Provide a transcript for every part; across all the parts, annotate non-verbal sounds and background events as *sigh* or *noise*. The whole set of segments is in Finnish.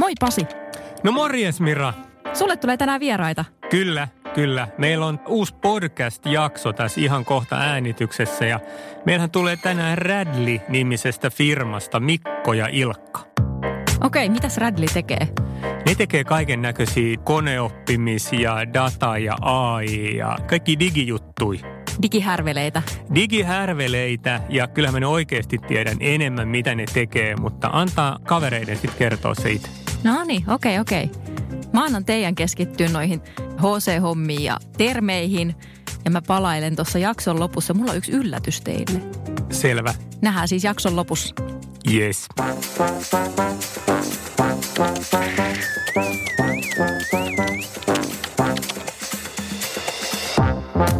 Moi Pasi. No morjes Mira. Sulle tulee tänään vieraita. Kyllä, kyllä. Meillä on uusi podcast-jakso tässä ihan kohta äänityksessä ja meillähän tulee tänään Radley-nimisestä firmasta Mikko ja Ilkka. Okei, mitäs Radley tekee? Ne tekee kaiken näköisiä koneoppimis- ja data- ja AI ja kaikki digijuttui. Digihärveleitä. Digihärveleitä ja kyllä mä oikeasti tiedän enemmän, mitä ne tekee, mutta antaa kavereiden sitten kertoa se itse. No niin, okei, okei. Mä annan teidän keskittyä noihin HC-hommiin ja termeihin. Ja mä palailen tuossa jakson lopussa. Mulla on yksi yllätys teille. Selvä. Nähdään siis jakson lopussa. Yes.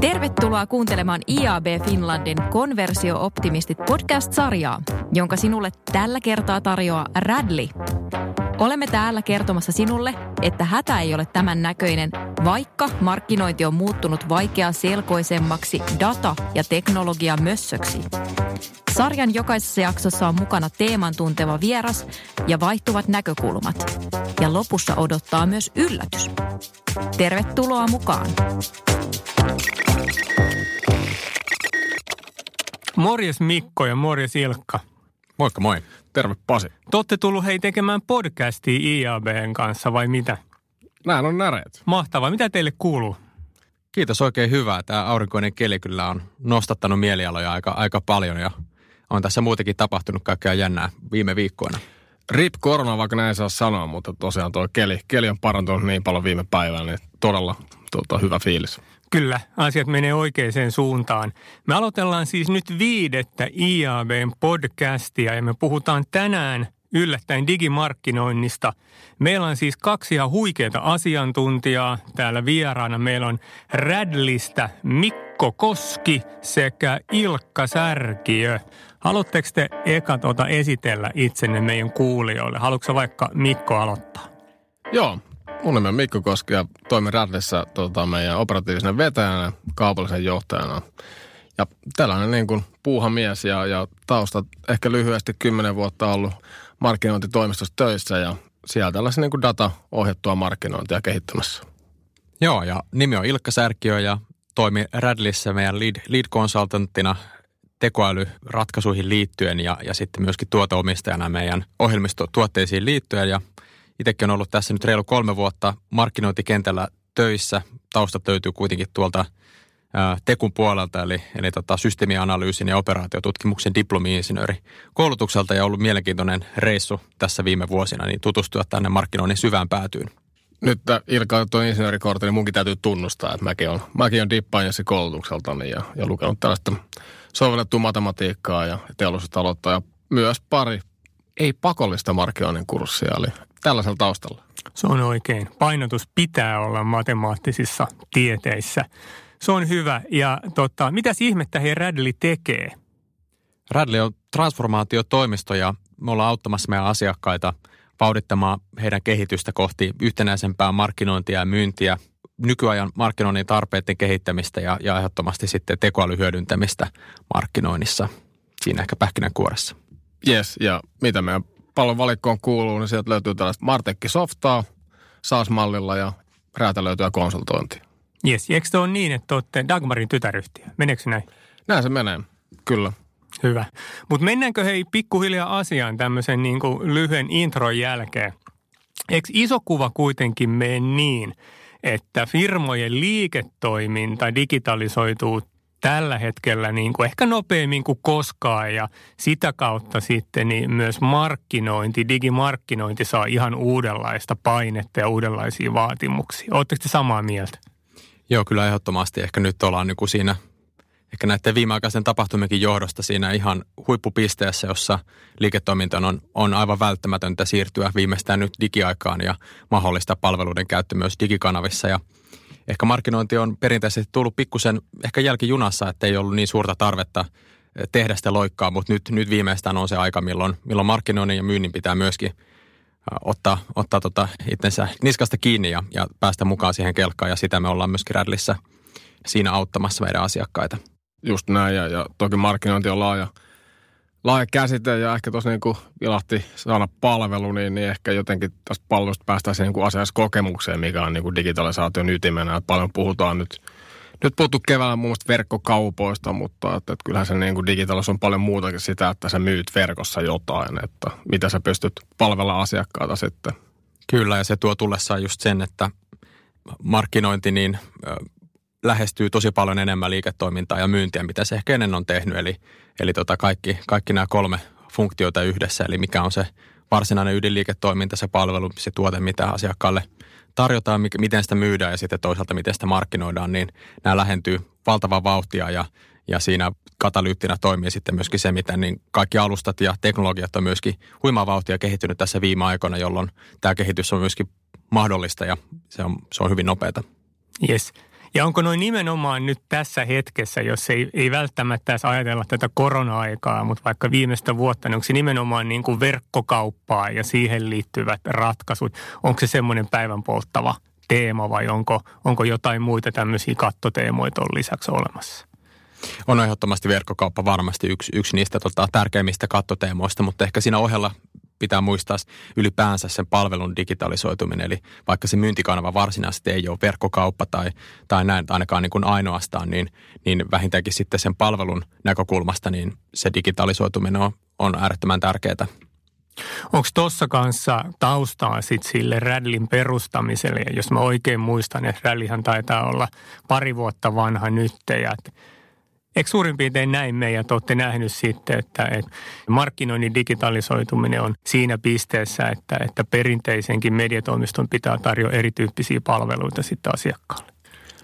Tervetuloa kuuntelemaan IAB Finlandin Konversio-optimistit podcast-sarjaa, jonka sinulle tällä kertaa tarjoaa Radley. Olemme täällä kertomassa sinulle, että hätä ei ole tämän näköinen, vaikka markkinointi on muuttunut vaikea selkoisemmaksi data- ja teknologia mössöksi. Sarjan jokaisessa jaksossa on mukana teeman tunteva vieras ja vaihtuvat näkökulmat. Ja lopussa odottaa myös yllätys. Tervetuloa mukaan! Morjes Mikko ja morjes Ilkka. Moikka moi. Terve Pasi. Te olette tullut hei tekemään podcastia IABn kanssa vai mitä? Näin on näreet. Mahtavaa. Mitä teille kuuluu? Kiitos oikein hyvää. Tämä aurinkoinen keli kyllä on nostattanut mielialoja aika, aika paljon ja on tässä muutenkin tapahtunut kaikkea jännää viime viikkoina. Rip korona, vaikka näin saa sanoa, mutta tosiaan tuo keli, keli on parantunut niin paljon viime päivänä, niin todella tuota, hyvä fiilis. Kyllä, asiat menee oikeaan suuntaan. Me aloitellaan siis nyt viidettä IABn podcastia ja me puhutaan tänään yllättäen digimarkkinoinnista. Meillä on siis kaksi ihan huikeita asiantuntijaa täällä vieraana. Meillä on Radlista Mikko Koski sekä Ilkka Särkiö. Haluatteko te eka tuota esitellä itsenne meidän kuulijoille? Haluatko vaikka Mikko aloittaa? Joo, mun nimi on Mikko Koski ja toimin Radlissa tota, meidän operatiivisena vetäjänä, kaupallisen johtajana. Ja tällainen niin kuin puuhamies ja, ja taustat ehkä lyhyesti kymmenen vuotta ollut markkinointitoimistossa töissä ja siellä tällaisen niin kuin data-ohjattua markkinointia kehittämässä. Joo, ja nimi on Ilkka Särkiö ja toimin Radlissä meidän lead, lead consultanttina tekoälyratkaisuihin liittyen ja, ja sitten myöskin tuoteomistajana meidän ohjelmistotuotteisiin liittyen. Ja itsekin on ollut tässä nyt reilu kolme vuotta markkinointikentällä töissä. Taustat löytyy kuitenkin tuolta Tekun puolelta, eli, eli tota, systeemianalyysin ja operaatiotutkimuksen diplomi-insinööri koulutukselta ja ollut mielenkiintoinen reissu tässä viime vuosina, niin tutustua tänne markkinoinnin syvään päätyyn. Nyt Ilkka tuo insinöörikortti, niin munkin täytyy tunnustaa, että mäkin on, mäkin on dippainjassa koulutukseltani ja, ja lukenut tällaista sovellettua matematiikkaa ja teollisuustaloutta ja myös pari ei pakollista markkinoinnin kurssia, eli tällaisella taustalla. Se on oikein. Painotus pitää olla matemaattisissa tieteissä. Se on hyvä. Ja tota, mitäs ihmettä he Radley tekee? Radley on transformaatiotoimisto ja me ollaan auttamassa meidän asiakkaita vauhdittamaan heidän kehitystä kohti yhtenäisempää markkinointia ja myyntiä, nykyajan markkinoinnin tarpeiden kehittämistä ja, ja ehdottomasti sitten tekoälyhyödyntämistä markkinoinnissa. Siinä ehkä pähkinänkuoressa. Yes, ja mitä meidän pallon valikkoon kuuluu, niin sieltä löytyy tällaista Martekki-softaa SaaS-mallilla ja räätälöityä konsultointia. Yes, eikö se ole niin, että olette Dagmarin tytäryhtiö? Meneekö näin? Näin se menee, kyllä. Hyvä. Mutta mennäänkö hei pikkuhiljaa asiaan tämmöisen niin kuin lyhyen intron jälkeen? Eikö iso kuva kuitenkin mene niin, että firmojen liiketoiminta digitalisoituu tällä hetkellä niin kuin ehkä nopeammin kuin koskaan ja sitä kautta sitten niin myös markkinointi, digimarkkinointi saa ihan uudenlaista painetta ja uudenlaisia vaatimuksia. Oletteko te samaa mieltä? Joo, kyllä ehdottomasti. Ehkä nyt ollaan niin kuin siinä ehkä näiden viimeaikaisen tapahtumienkin johdosta siinä ihan huippupisteessä, jossa liiketoiminta on, on aivan välttämätöntä siirtyä viimeistään nyt digiaikaan ja mahdollista palveluiden käyttö myös digikanavissa. Ja ehkä markkinointi on perinteisesti tullut pikkusen ehkä jälkijunassa, että ei ollut niin suurta tarvetta tehdä sitä loikkaa, mutta nyt, nyt viimeistään on se aika, milloin, milloin markkinoinnin ja myynnin pitää myöskin ottaa, ottaa tota itsensä niskasta kiinni ja, ja päästä mukaan siihen kelkkaan ja sitä me ollaan myöskin Radlissä siinä auttamassa meidän asiakkaita. Just näin ja, ja toki markkinointi on laaja, laaja käsite ja ehkä tuossa niin vilahti sana palvelu, niin, niin ehkä jotenkin tästä palvelusta päästäisiin niin asiakaskokemukseen, mikä on niin kuin digitalisaation ytimenä. Että paljon puhutaan nyt, nyt puhuttu keväällä muun muassa verkkokaupoista, mutta että, että kyllähän se niin kuin on paljon muutakin sitä, että sä myyt verkossa jotain, että mitä sä pystyt palvella asiakkaata sitten. Kyllä, ja se tuo tullessaan just sen, että markkinointi niin lähestyy tosi paljon enemmän liiketoimintaa ja myyntiä, mitä se ehkä ennen on tehnyt. Eli, eli tota kaikki, kaikki nämä kolme funktioita yhdessä, eli mikä on se varsinainen ydinliiketoiminta, se palvelu, se tuote, mitä asiakkaalle tarjotaan, miten sitä myydään ja sitten toisaalta miten sitä markkinoidaan, niin nämä lähentyy valtavaa vauhtia ja, ja siinä katalyyttinä toimii sitten myöskin se, miten niin kaikki alustat ja teknologiat on myöskin huimaa vauhtia kehittynyt tässä viime aikoina, jolloin tämä kehitys on myöskin mahdollista ja se on, se on hyvin nopeata. Yes. Ja onko noin nimenomaan nyt tässä hetkessä, jos ei, ei välttämättä edes ajatella tätä korona-aikaa, mutta vaikka viimeistä vuotta, niin onko se nimenomaan niin kuin verkkokauppaa ja siihen liittyvät ratkaisut? Onko se semmoinen päivän polttava teema vai onko, onko jotain muita tämmöisiä kattoteemoja tuon lisäksi olemassa? On ehdottomasti verkkokauppa varmasti yksi, yksi niistä tota, tärkeimmistä kattoteemoista, mutta ehkä siinä ohella pitää muistaa ylipäänsä sen palvelun digitalisoituminen. Eli vaikka se myyntikanava varsinaisesti ei ole verkkokauppa tai, tai näin ainakaan niin kuin ainoastaan, niin, niin vähintäänkin sitten sen palvelun näkökulmasta niin se digitalisoituminen on, on äärettömän tärkeää. Onko tuossa kanssa taustaa sit sille Radlin perustamiselle? Ja jos mä oikein muistan, että Radlihan taitaa olla pari vuotta vanha nyt. Ja Eikö suurin piirtein näin me ja olette nähnyt sitten, että, että markkinoinnin digitalisoituminen on siinä pisteessä, että, että perinteisenkin mediatoimiston pitää tarjota erityyppisiä palveluita sitten asiakkaalle?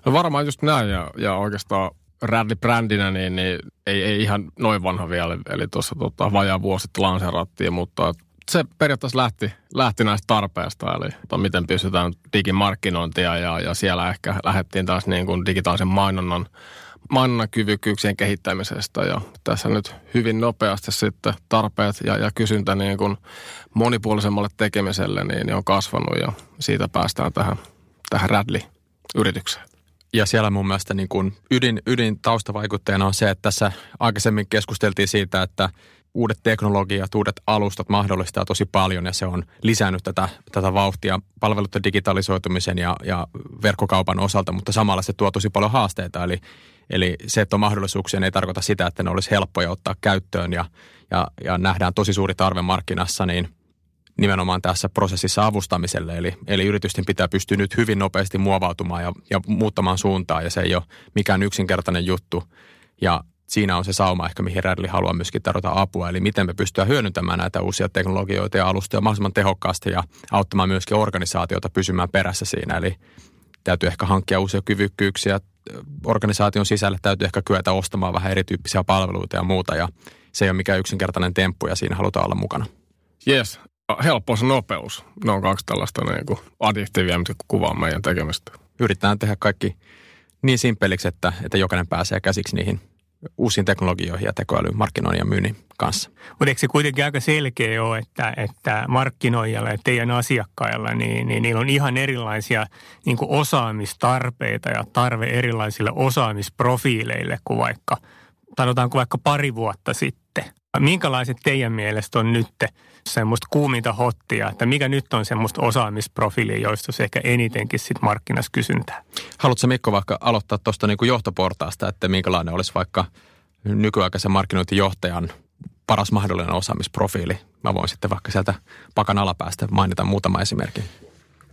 No varmaan just näin ja, ja oikeastaan Radley-brändinä niin, niin ei, ei, ihan noin vanha vielä, eli tuossa tota, vajaa vuosi sitten lanseerattiin, mutta se periaatteessa lähti, lähti näistä tarpeista, eli to, miten pystytään digimarkkinointia ja, ja siellä ehkä lähdettiin taas niin kuin digitaalisen mainonnan mannakyvykkyyksien kehittämisestä ja tässä nyt hyvin nopeasti sitten tarpeet ja, ja kysyntä niin kuin monipuolisemmalle tekemiselle niin, niin on kasvanut ja siitä päästään tähän, tähän Radley-yritykseen. Ja siellä mun mielestä niin kuin ydin, ydin taustavaikutteena on se, että tässä aikaisemmin keskusteltiin siitä, että uudet teknologiat, uudet alustat mahdollistaa tosi paljon ja se on lisännyt tätä, tätä vauhtia palveluiden digitalisoitumisen ja, ja verkkokaupan osalta, mutta samalla se tuo tosi paljon haasteita. Eli Eli se, että on mahdollisuuksia, ei tarkoita sitä, että ne olisi helppoja ottaa käyttöön ja, ja, ja nähdään tosi suuri tarve markkinassa, niin nimenomaan tässä prosessissa avustamiselle. Eli, eli yritysten pitää pystyä nyt hyvin nopeasti muovautumaan ja, ja muuttamaan suuntaa ja se ei ole mikään yksinkertainen juttu. Ja siinä on se sauma ehkä, mihin Radley haluaa myöskin tarjota apua. Eli miten me pystytään hyödyntämään näitä uusia teknologioita ja alustoja mahdollisimman tehokkaasti ja auttamaan myöskin organisaatiota pysymään perässä siinä. Eli täytyy ehkä hankkia uusia kyvykkyyksiä, organisaation sisälle täytyy ehkä kyetä ostamaan vähän erityyppisiä palveluita ja muuta ja se ei ole mikään yksinkertainen temppu ja siinä halutaan olla mukana. Yes, helppous ja nopeus. Ne on kaksi tällaista niin kuin adjektiivia, mitkä kuvaa meidän tekemistä. Yritetään tehdä kaikki niin simpeliksi, että, että jokainen pääsee käsiksi niihin uusiin teknologioihin ja tekoälyn markkinoinnin ja myynnin kanssa. Mutta eikö se kuitenkin aika selkeä ole, että, että markkinoijalla ja teidän asiakkailla, niin, niin niillä on ihan erilaisia niin osaamistarpeita ja tarve erilaisille osaamisprofiileille kuin vaikka, sanotaanko vaikka pari vuotta sitten. Minkälaiset teidän mielestä on nyt semmoista kuuminta hottia, että mikä nyt on semmoista osaamisprofiilia, joista se ehkä enitenkin sit markkinassa kysyntää? Haluatko Mikko vaikka aloittaa tuosta niin johtoportaasta, että minkälainen olisi vaikka nykyaikaisen markkinointijohtajan paras mahdollinen osaamisprofiili? Mä voin sitten vaikka sieltä pakan alapäästä mainita muutama esimerkki.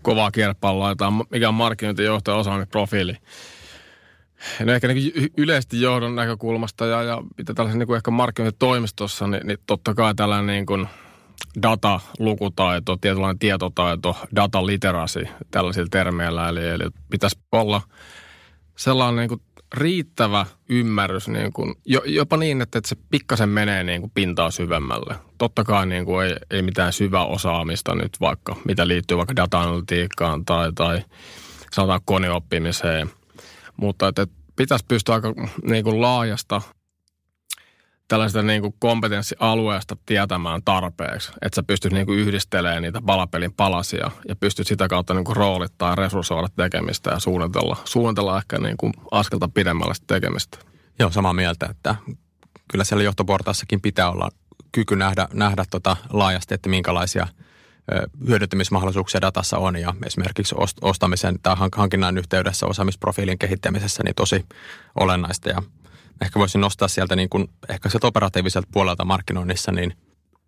Kovaa kierpalloa, mikä on markkinointijohtajan osaamisprofiili. No ehkä niin yleisesti johdon näkökulmasta ja, ja mitä tällaisen niin kuin ehkä markkinointitoimistossa, niin, niin totta kai tällainen niin kuin datalukutaito, tietynlainen tietotaito, dataliteracy tällaisilla termeillä. Eli, eli pitäisi olla sellainen niin kuin riittävä ymmärrys, niin kuin, jopa niin, että, että se pikkasen menee niin kuin pintaa syvemmälle. Totta kai niin kuin ei, ei mitään syvää osaamista nyt vaikka, mitä liittyy vaikka data-analytiikkaan tai, tai sanotaan koneoppimiseen – mutta että pitäisi pystyä aika niin kuin laajasta tällaista niin kuin kompetenssialueesta tietämään tarpeeksi, että sä pystyt niin kuin yhdistelemään niitä palapelin palasia ja pystyt sitä kautta niin kuin roolittaa ja resurssoida tekemistä ja suunnitella, suunnitella ehkä niin kuin askelta pidemmällä tekemistä. Joo, samaa mieltä, että kyllä siellä johtoportaassakin pitää olla kyky nähdä, nähdä tota laajasti, että minkälaisia hyödyntämismahdollisuuksia datassa on ja esimerkiksi ostamisen tai hankinnan yhteydessä osaamisprofiilin kehittämisessä niin tosi olennaista. Ja ehkä voisin nostaa sieltä niin kuin, ehkä sieltä operatiiviselta puolelta markkinoinnissa, niin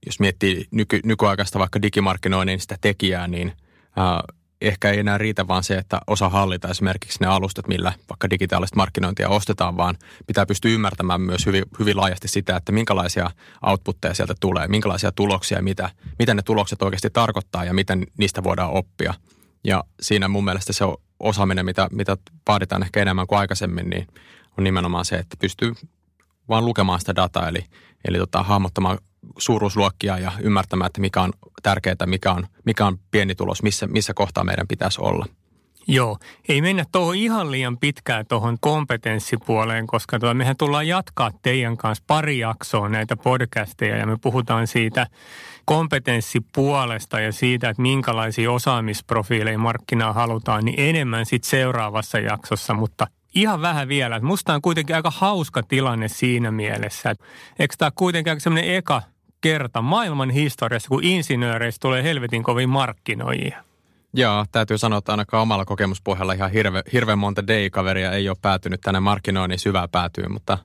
jos miettii nyky, nykyaikaista vaikka digimarkkinoinnin sitä tekijää, niin ää, ehkä ei enää riitä vaan se, että osa hallita esimerkiksi ne alustat, millä vaikka digitaalista markkinointia ostetaan, vaan pitää pystyä ymmärtämään myös hyvin, hyvin laajasti sitä, että minkälaisia outputteja sieltä tulee, minkälaisia tuloksia, mitä, mitä ne tulokset oikeasti tarkoittaa ja miten niistä voidaan oppia. Ja siinä mun mielestä se osaaminen, mitä, mitä vaaditaan ehkä enemmän kuin aikaisemmin, niin on nimenomaan se, että pystyy vaan lukemaan sitä dataa, eli, eli tota, hahmottamaan suuruusluokkia ja ymmärtämään, että mikä on tärkeää, mikä on, mikä on pieni tulos, missä, missä kohtaa meidän pitäisi olla. Joo, ei mennä tuohon ihan liian pitkään tuohon kompetenssipuoleen, koska tuo, mehän tullaan jatkaa teidän kanssa pari jaksoa näitä podcasteja ja me puhutaan siitä kompetenssipuolesta ja siitä, että minkälaisia osaamisprofiileja markkinaa halutaan, niin enemmän sitten seuraavassa jaksossa, mutta ihan vähän vielä. Musta on kuitenkin aika hauska tilanne siinä mielessä. Eikö tämä kuitenkin aika semmoinen eka kerta maailman historiassa, kun insinööreistä tulee helvetin kovin markkinoijia. Joo, täytyy sanoa, että ainakaan omalla kokemuspohjalla ihan hirve, hirveän monta day-kaveria ei ole päätynyt tänne markkinoinnin syvää päätyyn, mutta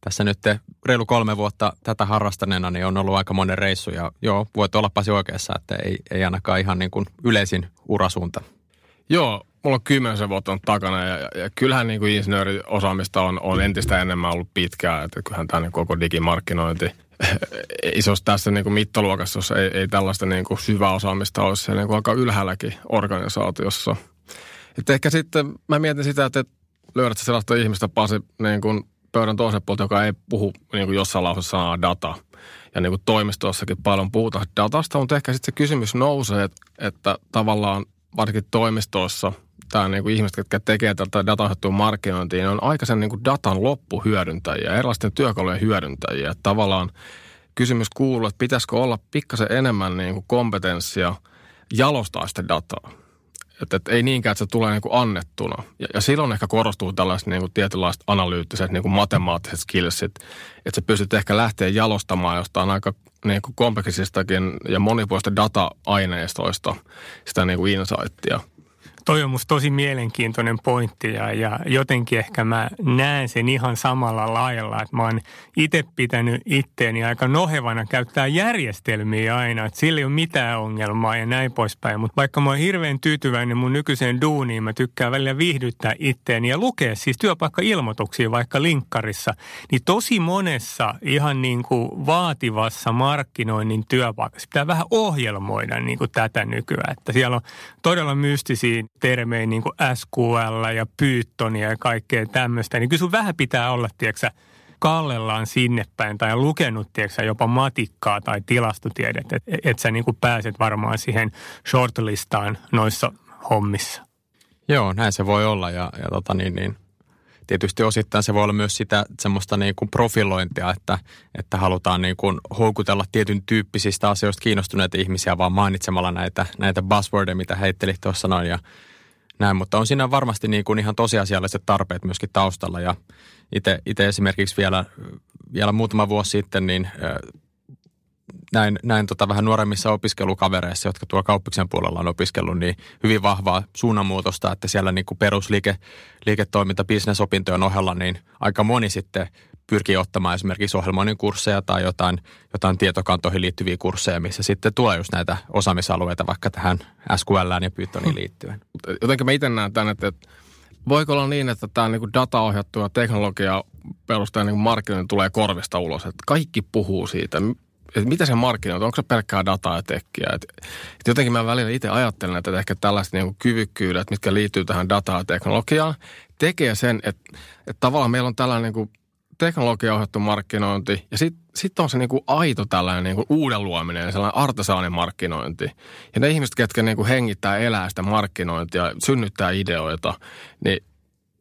tässä nyt reilu kolme vuotta tätä harrastaneena niin on ollut aika monen reissu ja joo, voit olla pasi oikeassa, että ei, ei ainakaan ihan niin kuin yleisin urasuunta. Joo, mulla on kymmenisen vuotta on takana ja, ja, ja kyllähän niin kuin insinööriosaamista on, on entistä enemmän ollut pitkään, että kyllähän tämä niin koko digimarkkinointi *laughs* isossa tässä niin kuin mittaluokassa, jos ei, ei tällaista niin kuin syvää osaamista olisi niin kuin aika ylhäälläkin organisaatiossa. Että ehkä sitten mä mietin sitä, että löydät sellaista ihmistä, Pasi, niin kuin pöydän toisen puolta, joka ei puhu niin kuin jossain lauseessa sanaa data. Ja niin kuin toimistossakin paljon puhutaan datasta, mutta ehkä sitten se kysymys nousee, että, että tavallaan varsinkin toimistossa – tämä niin kuin ihmiset, jotka tekee tätä dataohjattua markkinointia, niin on aikaisen niin kuin datan loppuhyödyntäjiä, erilaisten työkalujen hyödyntäjiä. Että tavallaan kysymys kuuluu, että pitäisikö olla pikkasen enemmän niin kuin kompetenssia jalostaa sitä dataa. Että, että ei niinkään, että se tulee niin kuin annettuna. Ja, ja silloin ehkä korostuu tällaiset niin kuin tietynlaiset analyyttiset niin kuin matemaattiset skillsit, että sä pystyt ehkä lähteä jalostamaan jostain aika niin kuin kompleksisistakin ja monipuolista data-aineistoista sitä niin kuin insightia – Toi on musta tosi mielenkiintoinen pointti ja, ja jotenkin ehkä mä näen sen ihan samalla lailla, että mä oon itse pitänyt itteeni aika nohevana käyttää järjestelmiä aina, että sillä ei ole mitään ongelmaa ja näin poispäin. Mutta vaikka mä oon hirveän tyytyväinen mun nykyiseen duuniin, mä tykkään välillä viihdyttää itteeni ja lukea siis työpaikka-ilmoituksia vaikka linkkarissa, niin tosi monessa ihan niin kuin vaativassa markkinoinnin työpaikassa pitää vähän ohjelmoida niin kuin tätä nykyään, että siellä on todella mystisiä termejä niin kuin SQL ja Pythonia ja kaikkea tämmöistä, niin kyllä sun vähän pitää olla, tiedätkö kallellaan sinne päin tai lukenut tiedätkö, jopa matikkaa tai tilastotiedet, että et sä niin kuin pääset varmaan siihen shortlistaan noissa hommissa. Joo, näin se voi olla ja, ja tota niin, niin, tietysti osittain se voi olla myös sitä semmoista niin kuin profilointia, että, että halutaan niin kuin houkutella tietyn tyyppisistä asioista kiinnostuneita ihmisiä vaan mainitsemalla näitä, näitä buzzwordeja, mitä heittelit tuossa noin ja näin, mutta on siinä varmasti niin kuin ihan tosiasialliset tarpeet myöskin taustalla. Ja itse esimerkiksi vielä, vielä muutama vuosi sitten niin näin, näin tota vähän nuoremmissa opiskelukavereissa, jotka tuo kauppiksen puolella on opiskellut, niin hyvin vahvaa suunnanmuutosta, että siellä niin kuin perusliike, liiketoiminta, bisnesopintojen ohella, niin aika moni sitten pyrkii ottamaan esimerkiksi ohjelmoinnin kursseja tai jotain, jotain tietokantoihin liittyviä kursseja, missä sitten tulee just näitä osaamisalueita vaikka tähän SQL ja Pythoniin liittyen. Jotenkin mä itse näen tämän, että voiko olla niin, että tämä niin dataohjattu ja teknologia perustajan niin markkinointi tulee korvista ulos, että kaikki puhuu siitä että mitä se markkinoita, onko se pelkkää dataa ja tekkiä. Et, et jotenkin mä välillä itse ajattelen, että ehkä tällaiset niinku kyvykkyydet, mitkä liittyy tähän dataa ja teknologiaan, tekee sen, että, että tavallaan meillä on tällainen niinku teknologiaohjattu markkinointi ja sitten sit on se niinku aito tällainen niinku uuden luominen, sellainen artesaanin markkinointi. Ja ne ihmiset, ketkä niinku hengittää, elää sitä markkinointia, synnyttää ideoita, niin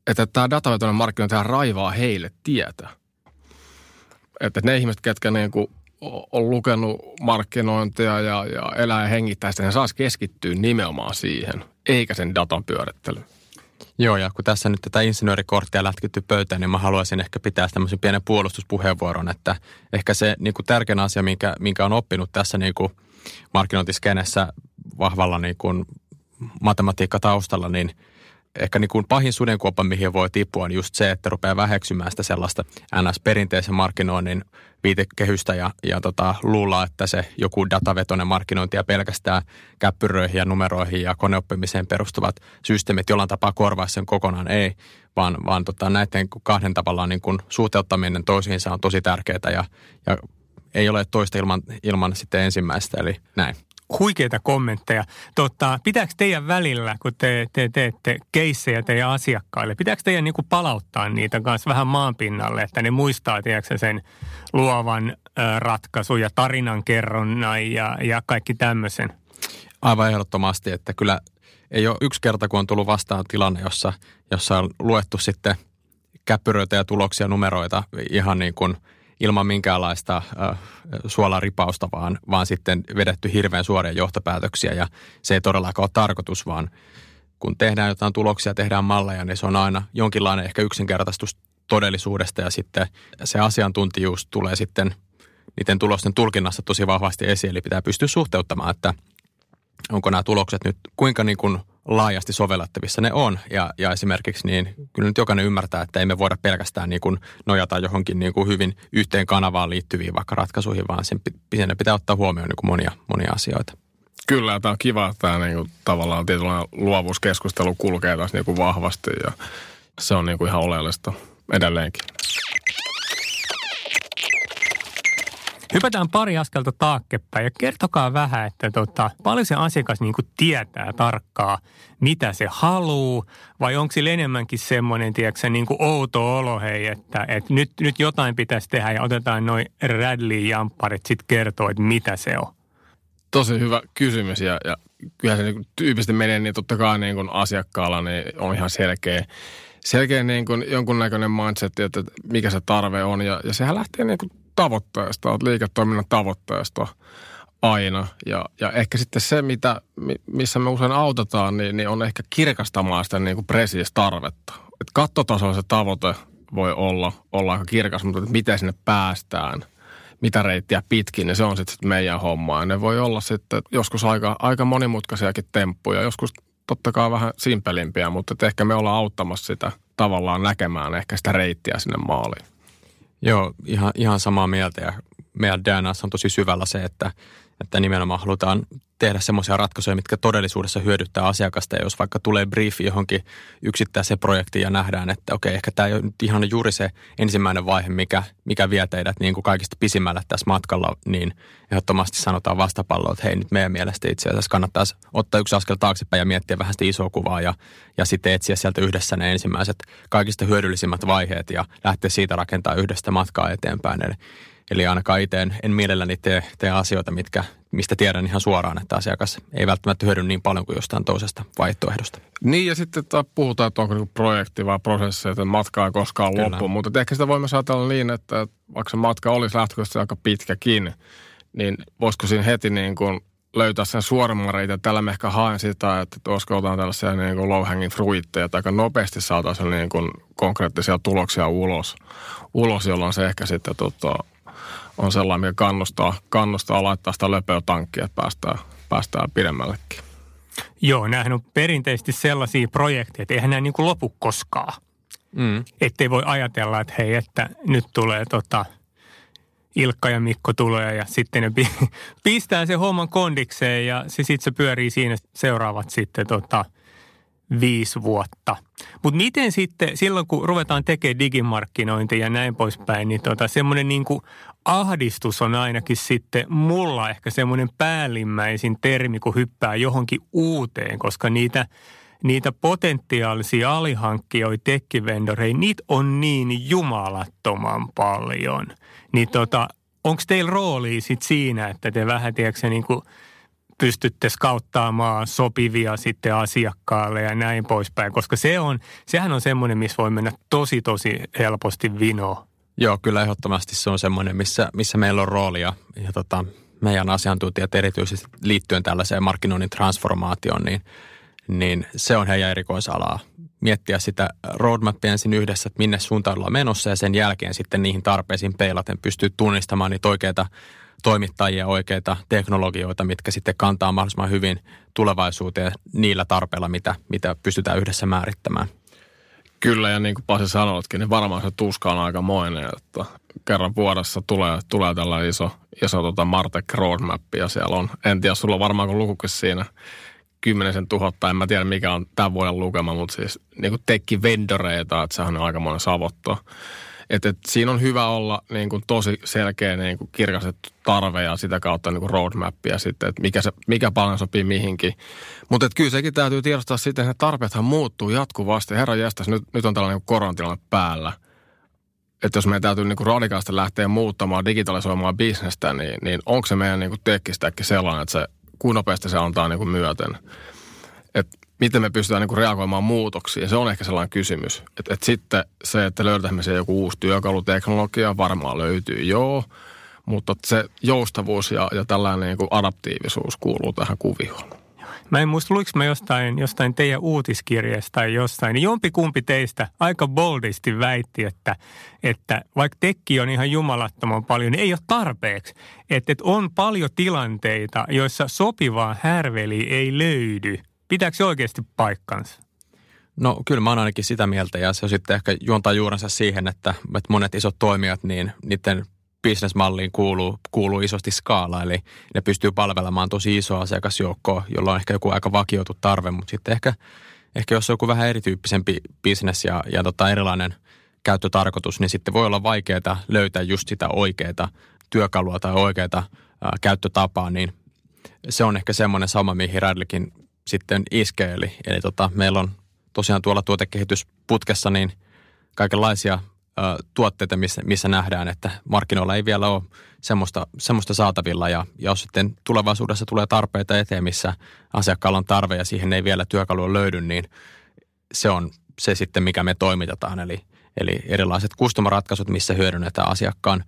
että tämä datavetoinen markkinointi raivaa heille tietä. Että ne ihmiset, ketkä niinku on lukenut markkinointia ja, ja elää ja hengittää sitä, niin saisi keskittyä nimenomaan siihen, eikä sen datan pyörittelyyn. Joo, ja kun tässä nyt tätä insinöörikorttia lätkitty pöytään, niin mä haluaisin ehkä pitää tämmöisen pienen puolustuspuheenvuoron, että ehkä se niin kuin tärkein asia, minkä, minkä on oppinut tässä niin kuin markkinointiskenessä vahvalla niin kuin matematiikka taustalla, niin – ehkä niin kuin pahin sudenkuoppa, mihin voi tippua, on just se, että rupeaa väheksymään sitä sellaista NS-perinteisen markkinoinnin viitekehystä ja, ja tota, luulla, että se joku datavetoinen markkinointi ja pelkästään käppyröihin ja numeroihin ja koneoppimiseen perustuvat systeemit jollain tapaa korvaa sen kokonaan. Ei, vaan, vaan tota, näiden kahden tavallaan niin kuin suhteuttaminen toisiinsa on tosi tärkeää ja, ja ei ole toista ilman, ilman sitten ensimmäistä, eli näin huikeita kommentteja. Tota, pitääkö teidän välillä, kun te, te teette keissejä teidän asiakkaille, pitääkö teidän niin kuin palauttaa niitä kanssa vähän maanpinnalle, että ne muistaa, tiedätkö, sen luovan ratkaisun ja tarinankerronnan ja, ja kaikki tämmöisen? Aivan ehdottomasti, että kyllä ei ole yksi kerta, kun on tullut vastaan tilanne, jossa, jossa on luettu sitten käppyröitä ja tuloksia, numeroita ihan niin kuin – ilman minkäänlaista äh, suolaripausta, vaan, vaan sitten vedetty hirveän suoria johtopäätöksiä. Ja se ei todellakaan ole tarkoitus, vaan kun tehdään jotain tuloksia, tehdään malleja, niin se on aina jonkinlainen ehkä yksinkertaistus todellisuudesta. Ja sitten se asiantuntijuus tulee sitten niiden tulosten tulkinnassa tosi vahvasti esiin, eli pitää pystyä suhteuttamaan, että onko nämä tulokset nyt kuinka niin kuin laajasti sovellettavissa ne on. Ja, ja esimerkiksi niin kyllä nyt jokainen ymmärtää, että ei me voida pelkästään niin kuin nojata johonkin niin kuin hyvin yhteen kanavaan liittyviin vaikka ratkaisuihin, vaan sen pitää ottaa huomioon niin kuin monia, monia asioita. Kyllä, tämä on kiva, että tämä niin kuin, tavallaan tietynlainen luovuuskeskustelu kulkee tässä niin kuin vahvasti ja se on niin kuin ihan oleellista edelleenkin. Hypätään pari askelta taakkepäin ja kertokaa vähän, että tota, paljon se asiakas niin kuin tietää tarkkaa, mitä se haluaa, vai onko sillä enemmänkin semmoinen, tiedätkö, niin kuin outo olo, hei, että, että nyt, nyt jotain pitäisi tehdä ja otetaan noin Radley-jampparit sitten kertoo, että mitä se on. Tosi hyvä kysymys ja, ja kyllähän se niin tyypillisesti menee niin totta kai niin kuin asiakkaalla niin on ihan selkeä, selkeä niin kuin jonkunnäköinen mindset, että mikä se tarve on ja, ja sehän lähtee niin kuin tavoitteesta, olet liiketoiminnan tavoitteesta aina. Ja, ja ehkä sitten se, mitä, missä me usein autetaan, niin, niin on ehkä kirkastamaan sitä niin kuin tarvetta. Et kattotasolla se tavoite voi olla, olla aika kirkas, mutta miten sinne päästään, mitä reittiä pitkin, niin se on sitten meidän homma. Ja ne voi olla sitten joskus aika, aika monimutkaisiakin temppuja, joskus totta kai vähän simpelimpiä, mutta ehkä me ollaan auttamassa sitä tavallaan näkemään ehkä sitä reittiä sinne maaliin. Joo, ihan, ihan samaa mieltä. Ja meidän DNAssa on tosi syvällä se, että, että nimenomaan halutaan tehdä semmoisia ratkaisuja, mitkä todellisuudessa hyödyttää asiakasta. Ja jos vaikka tulee briefi johonkin yksittäiseen projektiin ja nähdään, että okei, ehkä tämä ei ole ihan juuri se ensimmäinen vaihe, mikä, mikä vie teidät niin kuin kaikista pisimmällä tässä matkalla, niin ehdottomasti sanotaan vastapalloa, että hei nyt meidän mielestä itse asiassa kannattaisi ottaa yksi askel taaksepäin ja miettiä vähän sitä isoa kuvaa ja, ja sitten etsiä sieltä yhdessä ne ensimmäiset kaikista hyödyllisimmät vaiheet ja lähteä siitä rakentaa yhdestä matkaa eteenpäin. Eli Eli ainakaan itse en, en mielelläni tee, tee asioita, mitkä, mistä tiedän ihan suoraan, että asiakas ei välttämättä hyödy niin paljon kuin jostain toisesta vaihtoehdosta. Niin ja sitten että puhutaan, että onko niinku projekti vai prosessi, että matkaa ei koskaan Kyllä. loppu. Mutta ehkä sitä voimme ajatella niin, että vaikka se matka olisi lähtökohtaisesti aika pitkäkin, niin voisiko siinä heti niin kuin löytää sen reitin. Tällä me ehkä haen sitä, että olisiko jotain tällaisia niin kuin low hanging fruitteja, että aika nopeasti saataisiin niin kuin konkreettisia tuloksia ulos, ulos jolloin se ehkä sitten tota, on sellainen, mikä kannustaa, kannustaa laittaa sitä löpöä tankkia, että päästään, päästään pidemmällekin. Joo, nämähän on perinteisesti sellaisia projekteja, että eihän nämä niin kuin lopu koskaan. Mm. Ettei voi ajatella, että hei, että nyt tulee tota, Ilkka ja Mikko tulee ja sitten ne *laughs* pistää se homman kondikseen ja se sitten se pyörii siinä seuraavat sitten tota, viisi vuotta. Mutta miten sitten silloin, kun ruvetaan tekemään digimarkkinointia ja näin poispäin, niin tota, semmoinen niin ahdistus on ainakin sitten mulla ehkä semmoinen päällimmäisin termi, kun hyppää johonkin uuteen, koska niitä, niitä potentiaalisia alihankkijoita, tekkivendoreita, niitä on niin jumalattoman paljon. Niin tota, onko teillä rooli sit siinä, että te vähän, tiedätkö, niin kuin pystytte skauttaamaan sopivia sitten asiakkaalle ja näin poispäin, koska se on, sehän on semmoinen, missä voi mennä tosi tosi helposti vinoon. Joo, kyllä ehdottomasti se on semmoinen, missä, missä meillä on roolia ja tota, meidän asiantuntijat erityisesti liittyen tällaiseen markkinoinnin transformaatioon, niin, niin se on heidän erikoisalaa. miettiä sitä roadmapia ensin yhdessä, että minne suuntaan ollaan menossa ja sen jälkeen sitten niihin tarpeisiin peilaten pystyy tunnistamaan niitä oikeita toimittajia, oikeita teknologioita, mitkä sitten kantaa mahdollisimman hyvin tulevaisuuteen niillä tarpeilla, mitä, mitä pystytään yhdessä määrittämään. Kyllä, ja niin kuin Pasi sanoitkin, niin varmaan se tuska on aika moinen, että kerran vuodessa tulee, tulee tällainen iso, iso tota Martek roadmap, ja siellä on, en tiedä, sulla on varmaan kun lukukin siinä kymmenisen tuhatta, en mä tiedä mikä on tämän vuoden lukema, mutta siis niin kuin tekki vendoreita, että sehän on aika monen savotto. Että et siinä on hyvä olla niin kuin tosi selkeä niin kuin kirkastettu tarve ja sitä kautta niin kuin roadmap ja sitten, että mikä, se, mikä paljon sopii mihinkin. Mutta kyllä sekin täytyy tiedostaa sitten, että ne tarpeethan muuttuu jatkuvasti. Herra jästäs, nyt, nyt on tällainen niin koronatilanne päällä. Että jos meidän täytyy niin kuin radikaalisti lähteä muuttamaan, digitalisoimaan bisnestä, niin, niin onko se meidän niin tekkistäkin sellainen, että se, kuin nopeasti se antaa niin kuin myöten. Että miten me pystytään niin kuin reagoimaan muutoksiin. Se on ehkä sellainen kysymys. Että et sitten se, että löydetään se joku uusi työkaluteknologia, varmaan löytyy joo, mutta se joustavuus ja, ja tällainen niin kuin adaptiivisuus kuuluu tähän kuvioon. Mä en muista, luiks mä jostain, jostain teidän uutiskirjasta tai jostain, niin jompikumpi teistä aika boldisti väitti, että, että vaikka tekki on ihan jumalattoman paljon, niin ei ole tarpeeksi. Että, että on paljon tilanteita, joissa sopivaa härveli ei löydy – Pitääkö se oikeasti paikkansa? No kyllä mä oon ainakin sitä mieltä ja se sitten ehkä juontaa juurensa siihen, että, että monet isot toimijat, niin niiden bisnesmalliin kuuluu, kuuluu isosti skaala, eli ne pystyy palvelemaan tosi isoa asiakasjoukkoa, jolla on ehkä joku aika vakioitu tarve, mutta sitten ehkä, ehkä jos on joku vähän erityyppisempi bisnes ja, ja tota erilainen käyttötarkoitus, niin sitten voi olla vaikeaa löytää just sitä oikeaa työkalua tai oikeaa ää, käyttötapaa, niin se on ehkä semmoinen sama, mihin Radlikin sitten iskee. Eli, eli tota, meillä on tosiaan tuolla tuotekehitysputkessa niin kaikenlaisia ö, tuotteita, missä, missä nähdään, että markkinoilla ei vielä ole semmoista, semmoista saatavilla. Ja, ja jos sitten tulevaisuudessa tulee tarpeita eteen, missä asiakkaalla on tarve ja siihen ei vielä työkalua löydy, niin se on se sitten, mikä me toimitetaan. Eli, eli erilaiset kustomaratkaisut, missä hyödynnetään asiakkaan,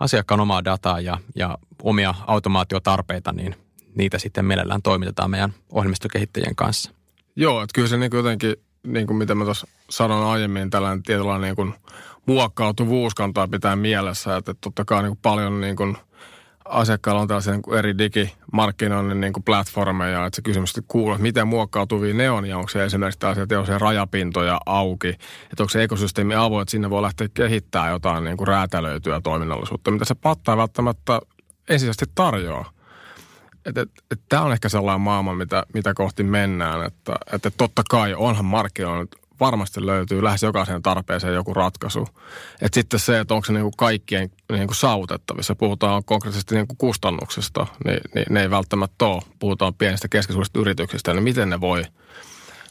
asiakkaan omaa dataa ja, ja omia automaatiotarpeita, niin – niitä sitten mielellään toimitetaan meidän ohjelmistokehittäjien kanssa. Joo, että kyllä se niin jotenkin, niin kuin mitä mä tuossa sanoin aiemmin, tällainen tietynlainen niin kuin muokkautuvuus kantaa pitää mielessä, että totta kai niin kuin paljon niin kuin asiakkailla on tällaisia niin kuin eri digimarkkinoinnin niin kuin platformeja, että se kysymys kuuluu, että miten muokkautuvia ne on ja onko se esimerkiksi tällaisia teollisia rajapintoja auki, että onko se ekosysteemi avoin, että sinne voi lähteä kehittämään jotain niin kuin räätälöityä toiminnallisuutta, mitä se pattaa välttämättä ensisijaisesti tarjoaa että, että, että tämä on ehkä sellainen maailma, mitä, mitä kohti mennään. Että, että totta kai onhan markkinoilla varmasti löytyy lähes jokaisen tarpeeseen joku ratkaisu. Että sitten se, että onko se niinku kaikkien niinku saavutettavissa, puhutaan konkreettisesti niinku kustannuksista, niin, niin ne ei välttämättä ole. Puhutaan pienistä keskisuurista yrityksistä, niin miten ne voi,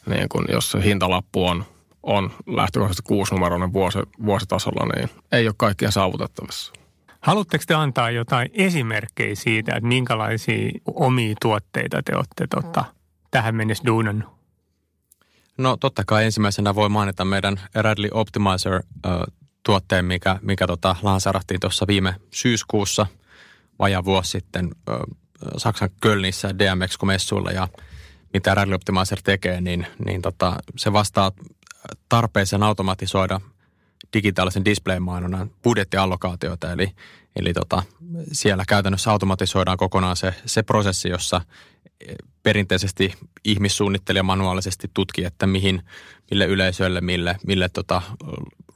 niin kun, jos se hintalappu on, on lähtökohtaisesti kuusinumeroinen vuosi, vuositasolla, niin ei ole kaikkia saavutettavissa. Haluatteko te antaa jotain esimerkkejä siitä, että minkälaisia omia tuotteita te olette tota, tähän mennessä duunannut? No totta kai ensimmäisenä voi mainita meidän Radley Optimizer-tuotteen, mikä, mikä tota, lanseerattiin tuossa viime syyskuussa vajaa vuosi sitten ö, Saksan Kölnissä DMX-messuilla ja mitä Radley Optimizer tekee, niin, niin tota, se vastaa tarpeeseen automatisoida – digitaalisen display-mainonnan budjettiallokaatioita, eli, eli tota, siellä käytännössä automatisoidaan kokonaan se, se prosessi, jossa perinteisesti ihmissuunnittelija manuaalisesti tutkii, että mihin, mille yleisöille, mille, mille tota,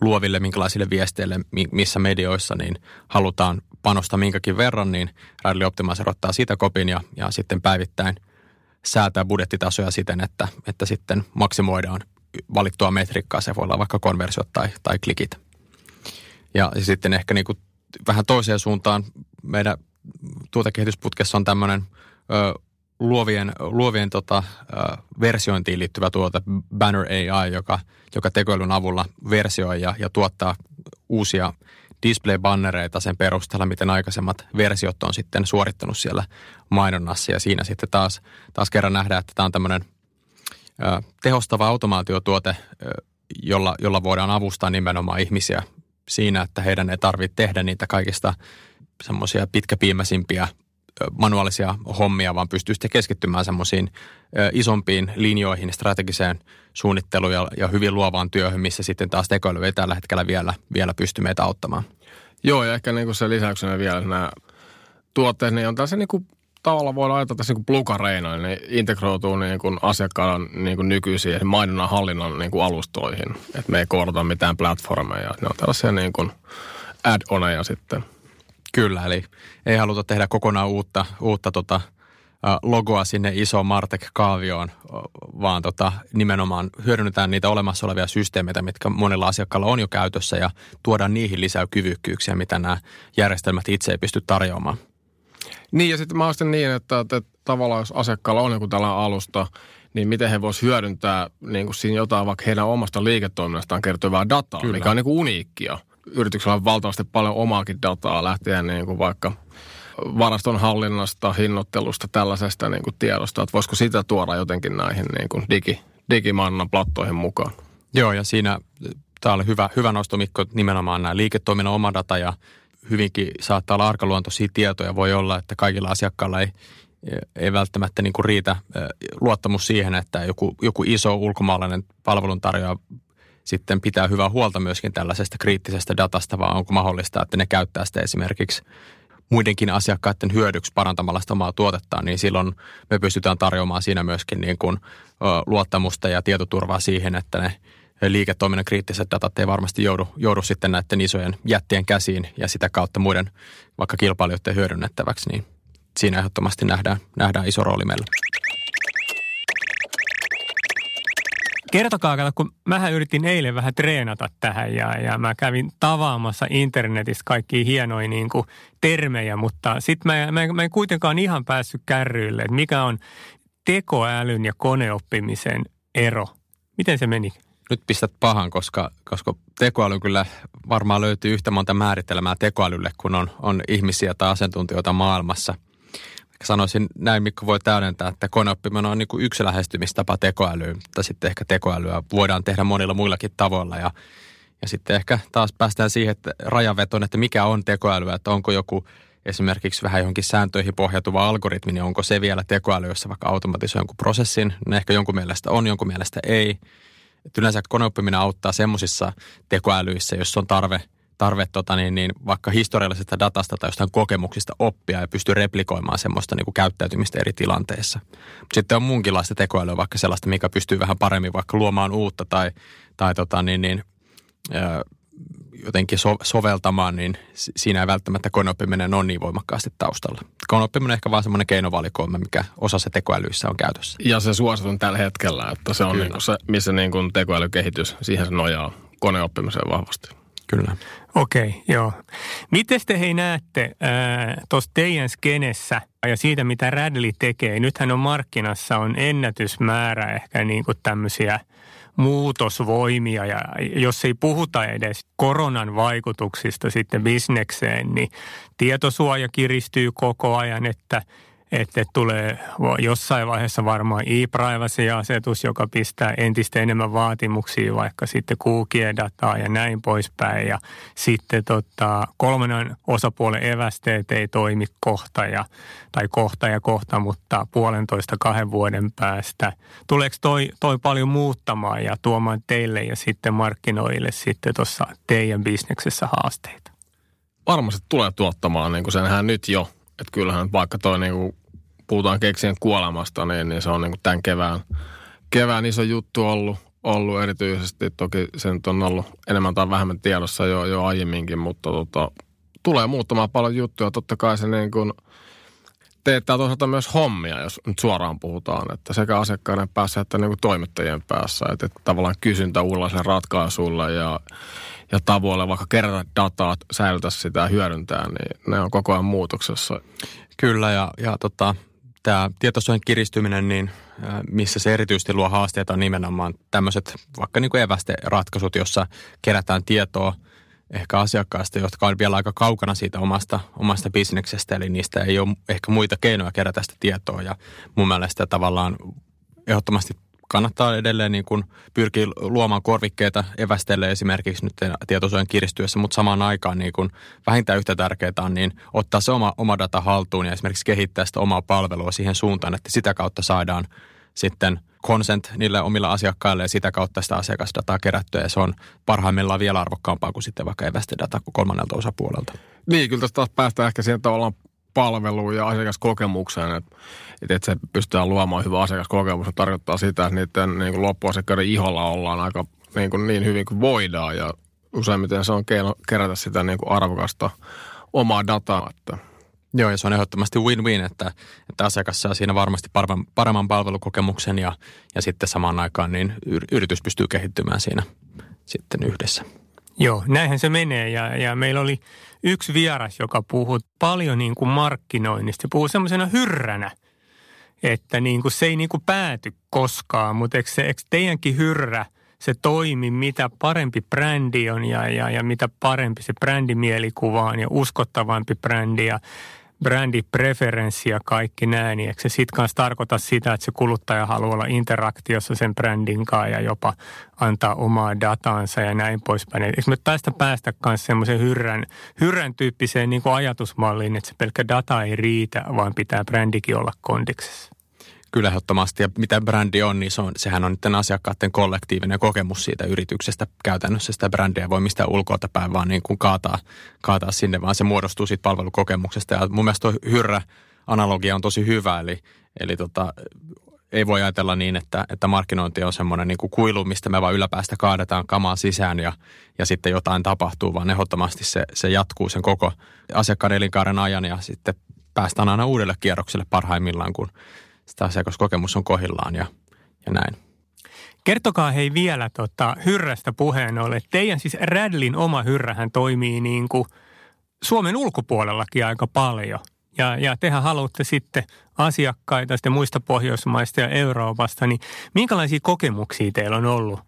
luoville, minkälaisille viesteille, missä medioissa niin halutaan panostaa minkäkin verran, niin Radley Optimizer ottaa siitä kopin ja, ja sitten päivittäin säätää budjettitasoja siten, että, että sitten maksimoidaan valittua metriikkaa, se voi olla vaikka konversiot tai, tai klikit. Ja sitten ehkä niin kuin vähän toiseen suuntaan meidän tuotekehitysputkessa on tämmöinen ö, luovien, luovien tota, ö, versiointiin liittyvä tuote Banner AI, joka, joka tekoälyn avulla versioi ja, ja tuottaa uusia display-bannereita sen perusteella, miten aikaisemmat versiot on sitten suorittanut siellä mainonnassa. Ja siinä sitten taas, taas kerran nähdään, että tämä on tämmöinen tehostava automaatiotuote, jolla, jolla voidaan avustaa nimenomaan ihmisiä siinä, että heidän ei tarvitse tehdä niitä kaikista semmoisia pitkäpiimäisimpiä manuaalisia hommia, vaan pystyy sitten keskittymään semmoisiin isompiin linjoihin, strategiseen suunnitteluun ja, ja hyvin luovaan työhön, missä sitten taas tekoäly ei tällä hetkellä vielä, vielä pysty meitä auttamaan. Joo, ja ehkä niin kuin se lisäyksenä vielä nämä tuotteet, niin on tässä niin kuin tavalla voidaan ajatella tässä niin plukareina, niin integroituu niin kuin asiakkaan niin kuin nykyisiin mainonnan hallinnan niin kuin alustoihin. Että me ei koodata mitään platformeja. Ne on tällaisia niin kuin add-oneja sitten. Kyllä, eli ei haluta tehdä kokonaan uutta, uutta tota, logoa sinne iso Martek-kaavioon, vaan tota, nimenomaan hyödynnetään niitä olemassa olevia systeemeitä, mitkä monilla asiakkailla on jo käytössä ja tuodaan niihin lisää kyvykkyyksiä, mitä nämä järjestelmät itse ei pysty tarjoamaan. Niin ja sitten mä ostin niin, että, että tavallaan jos asiakkaalla on joku tällainen alusta, niin miten he voisivat hyödyntää niin kuin siinä jotain vaikka heidän omasta liiketoiminnastaan kertovaa dataa, Kyllä. mikä on niin kuin uniikkia. Yrityksellä on valtavasti paljon omaakin dataa lähtien niin kuin vaikka varaston hallinnasta, hinnoittelusta, tällaisesta niin kuin tiedosta, että voisiko sitä tuoda jotenkin näihin niin kuin digi, digimannan plattoihin mukaan. Joo, ja siinä tämä oli hyvä, hyvä nosto Mikko, nimenomaan nämä liiketoiminnan oma data ja hyvinkin saattaa olla arkaluontoisia tietoja. Voi olla, että kaikilla asiakkailla ei, ei välttämättä niin kuin riitä luottamus siihen, että joku, joku iso ulkomaalainen palveluntarjoaja sitten pitää hyvää huolta myöskin tällaisesta kriittisestä datasta, vaan onko mahdollista, että ne käyttää sitä esimerkiksi muidenkin asiakkaiden hyödyksi parantamalla sitä omaa tuotettaan, niin silloin me pystytään tarjoamaan siinä myöskin niin kuin, luottamusta ja tietoturvaa siihen, että ne liiketoiminnan kriittiset datat ei varmasti joudu, joudu sitten näiden isojen jättien käsiin ja sitä kautta muiden vaikka kilpailijoiden hyödynnettäväksi, niin siinä ehdottomasti nähdään, nähdään iso rooli meillä. Kertokaa, kun mähän yritin eilen vähän treenata tähän ja, ja mä kävin tavaamassa internetistä kaikki hienoja niin kuin termejä, mutta sitten mä, mä, mä en kuitenkaan ihan päässyt kärryille, että mikä on tekoälyn ja koneoppimisen ero. Miten se meni? Nyt pistät pahan, koska, koska tekoäly kyllä varmaan löytyy yhtä monta määritelmää tekoälylle, kun on, on ihmisiä tai asiantuntijoita maailmassa. Sanoisin näin, Mikko voi täydentää, että koneoppiminen on niin kuin yksi lähestymistapa tekoälyyn, mutta sitten ehkä tekoälyä voidaan tehdä monilla muillakin tavoilla. Ja, ja sitten ehkä taas päästään siihen, että rajanvetoon, että mikä on tekoälyä, että onko joku esimerkiksi vähän johonkin sääntöihin pohjautuva algoritmi, niin onko se vielä tekoäly, jossa vaikka automatisoi jonkun prosessin, no ehkä jonkun mielestä on, jonkun mielestä ei – että yleensä koneoppiminen auttaa semmoisissa tekoälyissä, jos on tarve, tarve tota niin, niin vaikka historiallisesta datasta tai jostain kokemuksista oppia ja pystyy replikoimaan semmoista niin kuin käyttäytymistä eri tilanteissa. Sitten on muunkinlaista tekoälyä, vaikka sellaista, mikä pystyy vähän paremmin vaikka luomaan uutta tai, tai tota niin, niin, jotenkin so, soveltamaan, niin siinä ei välttämättä koneoppiminen ole niin voimakkaasti taustalla. Koneoppiminen on ehkä vaan semmoinen keinovalikoima, mikä osassa tekoälyissä on käytössä. Ja se suositun tällä hetkellä, että se on niin kuin se, missä niin kuin tekoälykehitys, siihen se nojaa koneoppimiseen vahvasti. Kyllä. Okei, okay, joo. Miten te hei näette tuossa teidän skenessä ja siitä, mitä Radley tekee? Nythän on markkinassa on ennätysmäärä ehkä niin kuin tämmöisiä – muutosvoimia ja jos ei puhuta edes koronan vaikutuksista sitten bisnekseen, niin tietosuoja kiristyy koko ajan, että että tulee jossain vaiheessa varmaan e-privacy-asetus, joka pistää entistä enemmän vaatimuksia vaikka sitten kuukien dataa ja näin poispäin. Ja sitten tota, kolmannen osapuolen evästeet ei toimi kohta ja, tai kohta ja kohta, mutta puolentoista kahden vuoden päästä. Tuleeko toi, toi paljon muuttamaan ja tuomaan teille ja sitten markkinoille sitten tuossa teidän bisneksessä haasteita? Varmasti tulee tuottamaan, niin kuin senhän nyt jo. Että kyllähän vaikka toi niin kuin puhutaan keksien kuolemasta, niin, niin se on niin kuin tämän kevään, kevään iso juttu ollut, ollut erityisesti. Toki se nyt on ollut enemmän tai vähemmän tiedossa jo, jo aiemminkin, mutta tota, tulee muuttamaan paljon juttuja. Totta kai se niin kuin teettää toisaalta myös hommia, jos nyt suoraan puhutaan, että sekä asiakkaiden päässä että niin kuin toimittajien päässä. Että, että tavallaan kysyntä uudenlaisille ratkaisuille ja, ja tavoille vaikka kerätä dataa, säilytä sitä ja hyödyntää, niin ne on koko ajan muutoksessa. Kyllä ja, ja tota, tämä tietosuojan kiristyminen, niin missä se erityisesti luo haasteita on nimenomaan tämmöiset vaikka niin kuin evästeratkaisut, jossa kerätään tietoa ehkä asiakkaista, jotka on vielä aika kaukana siitä omasta, omasta bisneksestä, eli niistä ei ole ehkä muita keinoja kerätä sitä tietoa. Ja mun mielestä tavallaan ehdottomasti kannattaa edelleen niin kuin pyrkiä luomaan korvikkeita evästelle esimerkiksi nyt tietosuojan kiristyessä, mutta samaan aikaan niin kuin vähintään yhtä tärkeää on niin ottaa se oma, oma data haltuun ja esimerkiksi kehittää sitä omaa palvelua siihen suuntaan, että sitä kautta saadaan sitten consent niille omilla asiakkaille ja sitä kautta sitä asiakasdataa kerättyä ja se on parhaimmillaan vielä arvokkaampaa kuin sitten vaikka evästedata kolmannelta osapuolelta. Niin, kyllä tästä taas päästään ehkä siihen tavallaan palveluun ja asiakaskokemukseen, että, että se pystytään luomaan hyvä asiakaskokemus. Se tarkoittaa sitä, että niiden niin kuin loppuasiakkaiden iholla ollaan aika niin, kuin niin hyvin kuin voidaan ja useimmiten se on keino kerätä sitä niin kuin arvokasta omaa dataa. Että. Joo, ja se on ehdottomasti win-win, että, että asiakas saa siinä varmasti paremman, paremman palvelukokemuksen ja, ja sitten samaan aikaan niin yritys pystyy kehittymään siinä sitten yhdessä. Joo, näinhän se menee ja, ja meillä oli yksi vieras, joka puhuu paljon niin kuin markkinoinnista. Puhuu semmoisena hyrränä, että niin kuin se ei niin kuin pääty koskaan, mutta eikö, se, eikö teidänkin hyrrä se toimi, mitä parempi brändi on ja, ja, ja mitä parempi se brändimielikuva on ja uskottavampi brändi ja brändipreferenssi ja kaikki näin, niin eikö se sitten kanssa tarkoita sitä, että se kuluttaja haluaa olla interaktiossa sen brändin kanssa ja jopa antaa omaa dataansa ja näin poispäin. Eikö me tästä päästä kanssa semmoisen hyrrän, hyrrän tyyppiseen niin kuin ajatusmalliin, että se pelkkä data ei riitä, vaan pitää brändikin olla kondiksessa? Kyllä ehdottomasti. Ja mitä brändi on, niin se on, sehän on nyt asiakkaiden kollektiivinen kokemus siitä yrityksestä. Käytännössä sitä brändiä voi mistään ulkoilta päin vaan niin kuin kaataa, kaataa sinne, vaan se muodostuu siitä palvelukokemuksesta. Ja mun mielestä tuo hyrrä analogia on tosi hyvä, eli, eli tota, ei voi ajatella niin, että, että markkinointi on semmoinen niin kuin kuilu, mistä me vaan yläpäästä kaadetaan kamaa sisään ja, ja sitten jotain tapahtuu, vaan ehdottomasti se, se jatkuu sen koko asiakkaan elinkaaren ajan ja sitten päästään aina uudelle kierrokselle parhaimmillaan, kun sitä asiakaskokemus on kohillaan ja, ja näin. Kertokaa hei vielä tota, hyrrästä puheen ollen. Teidän siis Radlin oma hyrrähän toimii niin kuin Suomen ulkopuolellakin aika paljon. Ja, ja tehän haluatte sitten asiakkaita sitten muista Pohjoismaista ja Euroopasta, niin minkälaisia kokemuksia teillä on ollut?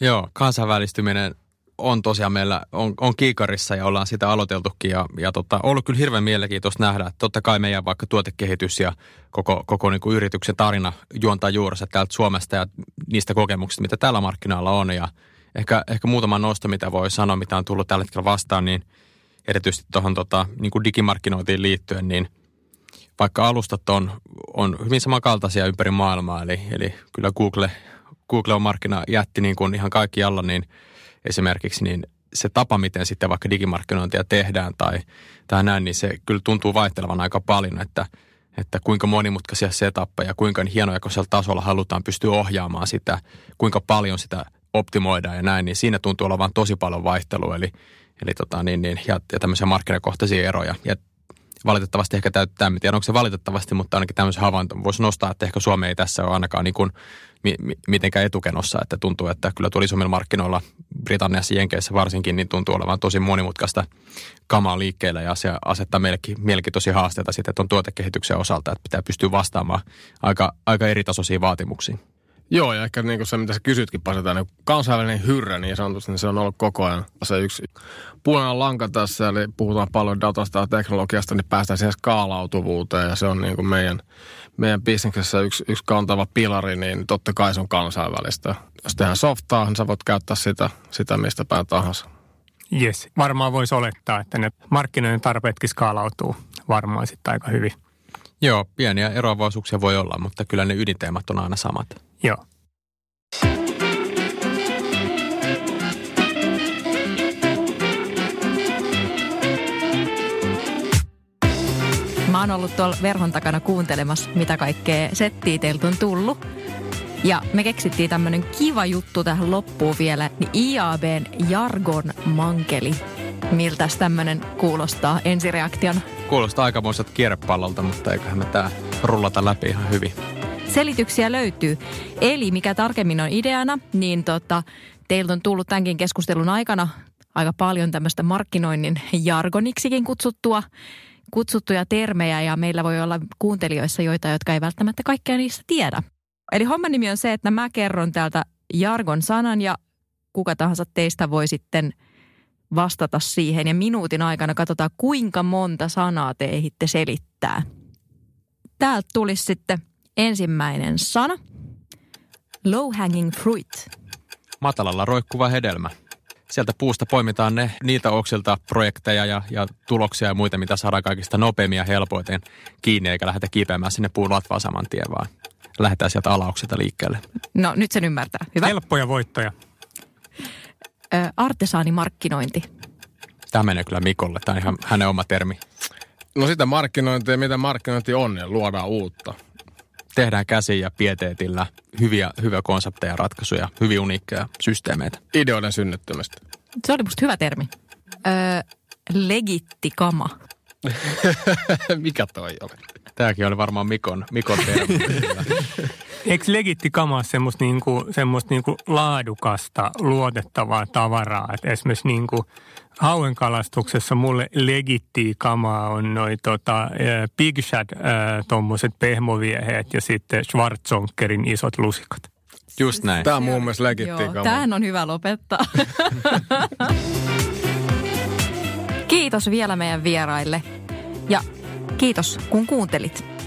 Joo, kansainvälistyminen on tosiaan meillä, on, on kiikarissa ja ollaan sitä aloiteltukin ja, ja tota, ollut kyllä hirveän mielenkiintoista nähdä, että totta kai meidän vaikka tuotekehitys ja koko, koko niin kuin yrityksen tarina juontaa juurensa täältä Suomesta ja niistä kokemuksista, mitä tällä markkinoilla on. Ja ehkä, ehkä muutama nosto, mitä voi sanoa, mitä on tullut tällä hetkellä vastaan, niin erityisesti tuohon tota, niin kuin digimarkkinointiin liittyen, niin vaikka alustat on, on hyvin samankaltaisia ympäri maailmaa, eli, eli kyllä Google, Google on markkina jätti niin kuin ihan kaikkialla, niin – esimerkiksi, niin se tapa, miten sitten vaikka digimarkkinointia tehdään tai, tai näin, niin se kyllä tuntuu vaihtelevan aika paljon, että, että kuinka monimutkaisia setappeja, kuinka hienoja tasolla halutaan pystyä ohjaamaan sitä, kuinka paljon sitä optimoidaan ja näin, niin siinä tuntuu olevan tosi paljon vaihtelua, eli, eli tota, niin, niin, ja, ja tämmöisiä markkinakohtaisia eroja. Ja valitettavasti ehkä täytyy, en tiedä onko se valitettavasti, mutta ainakin tämmöisen havainto voisi nostaa, että ehkä Suomi ei tässä ole ainakaan niin kuin mi, mi, mitenkään etukenossa, että tuntuu, että kyllä tuolla isommilla markkinoilla, Britanniassa Jenkeissä varsinkin, niin tuntuu olevan tosi monimutkaista kamaa liikkeelle ja se asettaa meillekin mielenkiintoisia haasteita sitten tuon tuotekehityksen osalta, että pitää pystyä vastaamaan aika, aika eritasoisiin vaatimuksiin. Joo, ja ehkä niin kuin se, mitä sä kysytkin, pasetaan, niin kansainvälinen hyrrä, niin sanotusti, niin se on ollut koko ajan se yksi punainen lanka tässä, eli puhutaan paljon datasta ja teknologiasta, niin päästään siihen skaalautuvuuteen, ja se on niin kuin meidän, meidän bisneksessä yksi, yksi kantava pilari, niin totta kai se on kansainvälistä. Jos tehdään softaa, niin sä voit käyttää sitä, sitä mistä päin tahansa. Yes, varmaan voisi olettaa, että ne markkinoiden tarpeetkin skaalautuu varmaan sitten aika hyvin. Joo, pieniä eroavaisuuksia voi olla, mutta kyllä ne ydinteemat on aina samat. Joo. Mä oon ollut tuolla verhon takana kuuntelemassa, mitä kaikkea settiä teiltä on tullut. Ja me keksittiin tämmönen kiva juttu tähän loppuun vielä, niin IABn Jargon Mankeli. Miltä tämmönen kuulostaa ensireaktiona? Kuulostaa aikamoiselta kierrepallolta, mutta eiköhän me tää rullata läpi ihan hyvin. Selityksiä löytyy. Eli mikä tarkemmin on ideana, niin tota, teiltä on tullut tämänkin keskustelun aikana aika paljon tämmöistä markkinoinnin jargoniksikin kutsuttua kutsuttuja termejä ja meillä voi olla kuuntelijoissa joita, jotka ei välttämättä kaikkea niistä tiedä. Eli homman nimi on se, että mä kerron täältä jargon sanan ja kuka tahansa teistä voi sitten vastata siihen. Ja minuutin aikana katsotaan, kuinka monta sanaa te ehitte selittää. Täältä tulisi sitten ensimmäinen sana. low hanging fruit. Matalalla roikkuva hedelmä. Sieltä puusta poimitaan ne niitä oksilta projekteja ja, ja tuloksia ja muita, mitä saadaan kaikista nopeammin ja helpoiten kiinni, eikä lähdetä kiipeämään sinne puun latvaan saman tien, vaan lähdetään sieltä alauksilta liikkeelle. No nyt sen ymmärtää. Hyvä. Helppoja voittoja. Ö, artesaanimarkkinointi. Tämä menee kyllä Mikolle. Tämä on ihan hänen oma termi. No sitä markkinointia, mitä markkinointi on, niin luodaan uutta. Tehdään käsiin ja pieteetillä hyviä, hyviä konsepteja, ratkaisuja, hyvin uniikkeja systeemeitä. Ideoiden synnyttämistä. Se oli musta hyvä termi. Ö, legittikama. *laughs* Mikä toi oli? Tämäkin oli varmaan Mikon, Mikon termi. *laughs* Eikö legitti kamaa semmoista, niinku, semmoista niinku laadukasta, luotettavaa tavaraa? Et esimerkiksi niinku hauenkalastuksessa mulle legitti kamaa on noi tota, Big Shad, tuommoiset pehmovieheet ja sitten Schwarzonkerin isot lusikat. Just näin. Tämä on mun mielestä legitti Joo, tämähän on hyvä lopettaa. *laughs* kiitos vielä meidän vieraille ja kiitos kun kuuntelit.